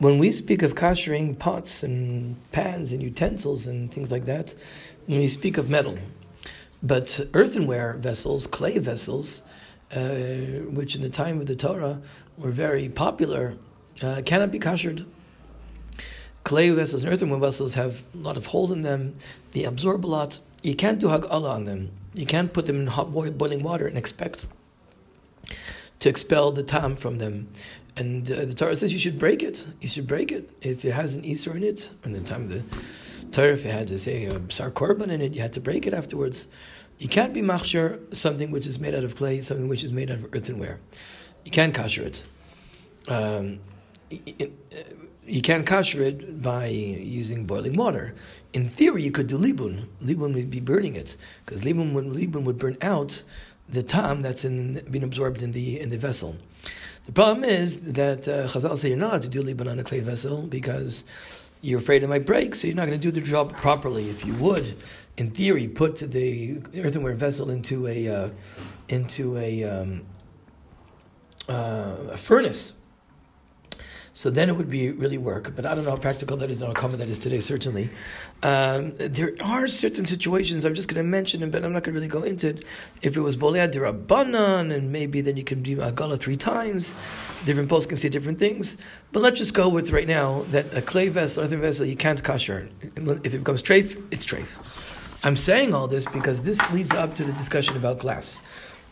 when we speak of koshering pots and pans and utensils and things like that, we speak of metal, but earthenware vessels, clay vessels, uh, which in the time of the Torah were very popular, uh, cannot be koshered. Clay vessels and earthenware vessels have a lot of holes in them. They absorb a lot. You can't do hagala on them. You can't put them in hot boiling water and expect to expel the tam from them. And uh, the Torah says you should break it. You should break it. If it has an Isra in it, in the time of the Torah, if it had to say a Sar Korban in it, you had to break it afterwards. You can't be machshir something which is made out of clay, something which is made out of earthenware. You can't kosher it. Um, it, uh, you can't kosher it by using boiling water. In theory, you could do libun. Libun would be burning it because libun libun would burn out the tam that's in, been absorbed in the in the vessel. The problem is that uh, Chazal say you're not allowed to do libun on a clay vessel because you're afraid it might break, so you're not going to do the job properly. If you would, in theory, put the earthenware vessel into a uh, into a, um, uh, a furnace so then it would be really work. But I don't know how practical that is, and how common that is today, certainly. Um, there are certain situations, I'm just going to mention them, but I'm not going to really go into it. If it was D'rabbanan, and maybe then you can do Agala three times, different posts can say different things. But let's just go with right now that a clay vessel, earthen vessel, you can't kosher. If it becomes treif, it's treif. I'm saying all this because this leads up to the discussion about glass.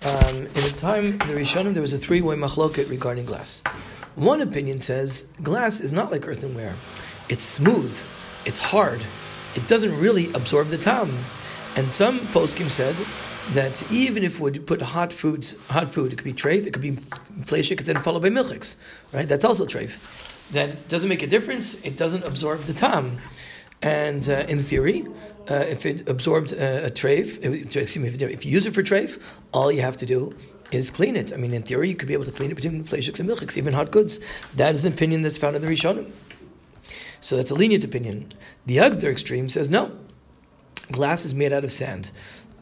Um, in the time the Rishonim, there was a three-way machloket regarding glass. One opinion says glass is not like earthenware. It's smooth, it's hard, it doesn't really absorb the tam. And some poskim said that even if we put hot foods, hot food, it could be treif, it could be fleshik, then followed by milchiks, right? That's also treif. That doesn't make a difference. It doesn't absorb the tam. And uh, in theory, uh, if it absorbed uh, a treif, excuse me, if you use it for treif, all you have to do is clean it. I mean, in theory, you could be able to clean it between fleishiks and milchiks, even hot goods. That is the opinion that's found in the Rishonim. So that's a lenient opinion. The other extreme says no. Glass is made out of sand,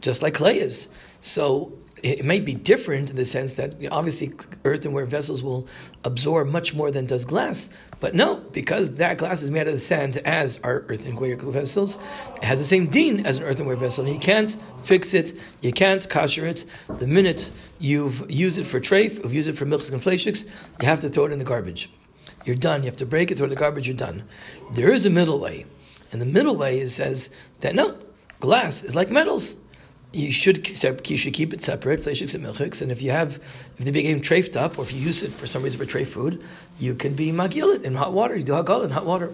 just like clay is. So it may be different in the sense that obviously earthenware vessels will absorb much more than does glass. But no, because that glass is made out of the sand as our earthenware vessels, it has the same din as an earthenware vessel. And you can't fix it, you can't kosher it. The minute you've used it for treif, you've used it for milks and fleishiks, you have to throw it in the garbage. You're done. You have to break it, throw it in the garbage, you're done. There is a middle way. And the middle way is, says that no, glass is like metals you should you should keep it separate, fleishiks and milchiks. And if you have, if they became trafed up, or if you use it for some reason for tray food, you can be magil in hot water. You do hagal in hot water.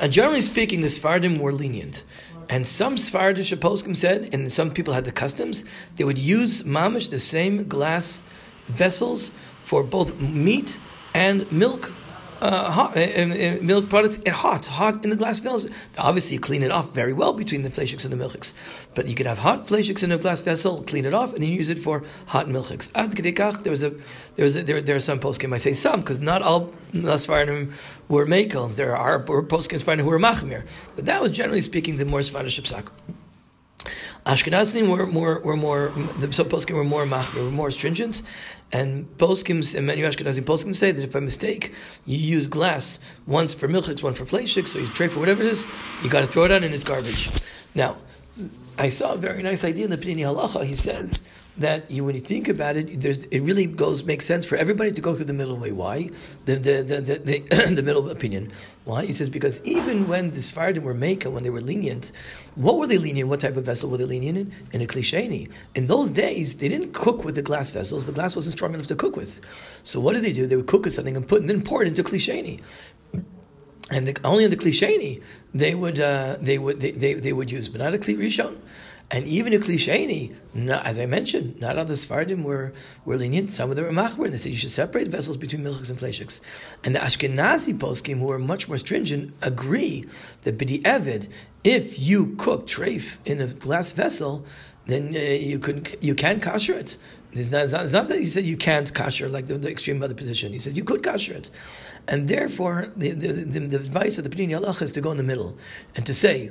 And generally speaking, the Sfardim were lenient. And some Sfardish poskim said, and some people had the customs, they would use mamish, the same glass vessels, for both meat and milk uh, hot, uh, uh, milk products hot, hot in the glass vessels. Obviously, you clean it off very well between the fleishiks and the milchiks. But you could have hot fleishiks in a glass vessel, clean it off, and then use it for hot milchiks. Ad there was a, there was a, there, there are some poskim. I say some because not all Nasfarim were makel. There are poskim who were machmir, but that was generally speaking the more Sfardish psak. Ashkenazim were more were more the poskim were more machmir, were more stringent, and poskim and many Ashkenazim poskim say that if by mistake you use glass once for milchiks, one for fleishiks, so you trade for whatever it is, you got to throw it out and it's garbage. Now, I saw a very nice idea in the Peninei Halacha. He says that you, when you think about it, it really goes makes sense for everybody to go through the middle way. Why? The the the, the, the, middle opinion. Why? He says because even when the Sephardim were Mecca, when they were lenient, what were they lenient? What type of vessel were they lenient in? In a kli sheni. In those days, they didn't cook with the glass vessels. The glass wasn't strong enough to cook with. So what did they do? They would cook with something and put and then pour it into kli sheni and the, only in the kli sheni they would uh, they would they, they, they, would use, but not a kli rishon. And even a kli sheni, as I mentioned, not all the Sfardim were, were lenient. Some of them were machmir. They said you should separate vessels between milchiks and fleishiks. And the Ashkenazi poskim, who are much more stringent, agree that b'dieved, if you cook treif in a glass vessel, then uh, you can you can kosher it. It's not, it's not, it's not, that he said you can't kosher like the, the extreme other position. He says you could kosher it, and therefore the, the, the, the advice of the Peninei Halacha is to go in the middle and to say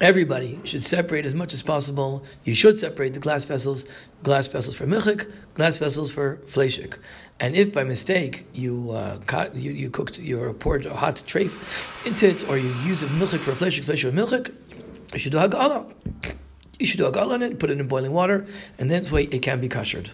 Everybody should separate as much as possible. You should separate the glass vessels, glass vessels for milchik, glass vessels for fleshik. And if by mistake you uh, you, you cooked your poured a hot treif into it, or you use a milchik for fleshik, fleshik for milchik, you should do hagala. You should do hagala on it, put it in boiling water, and this way it can be kashered.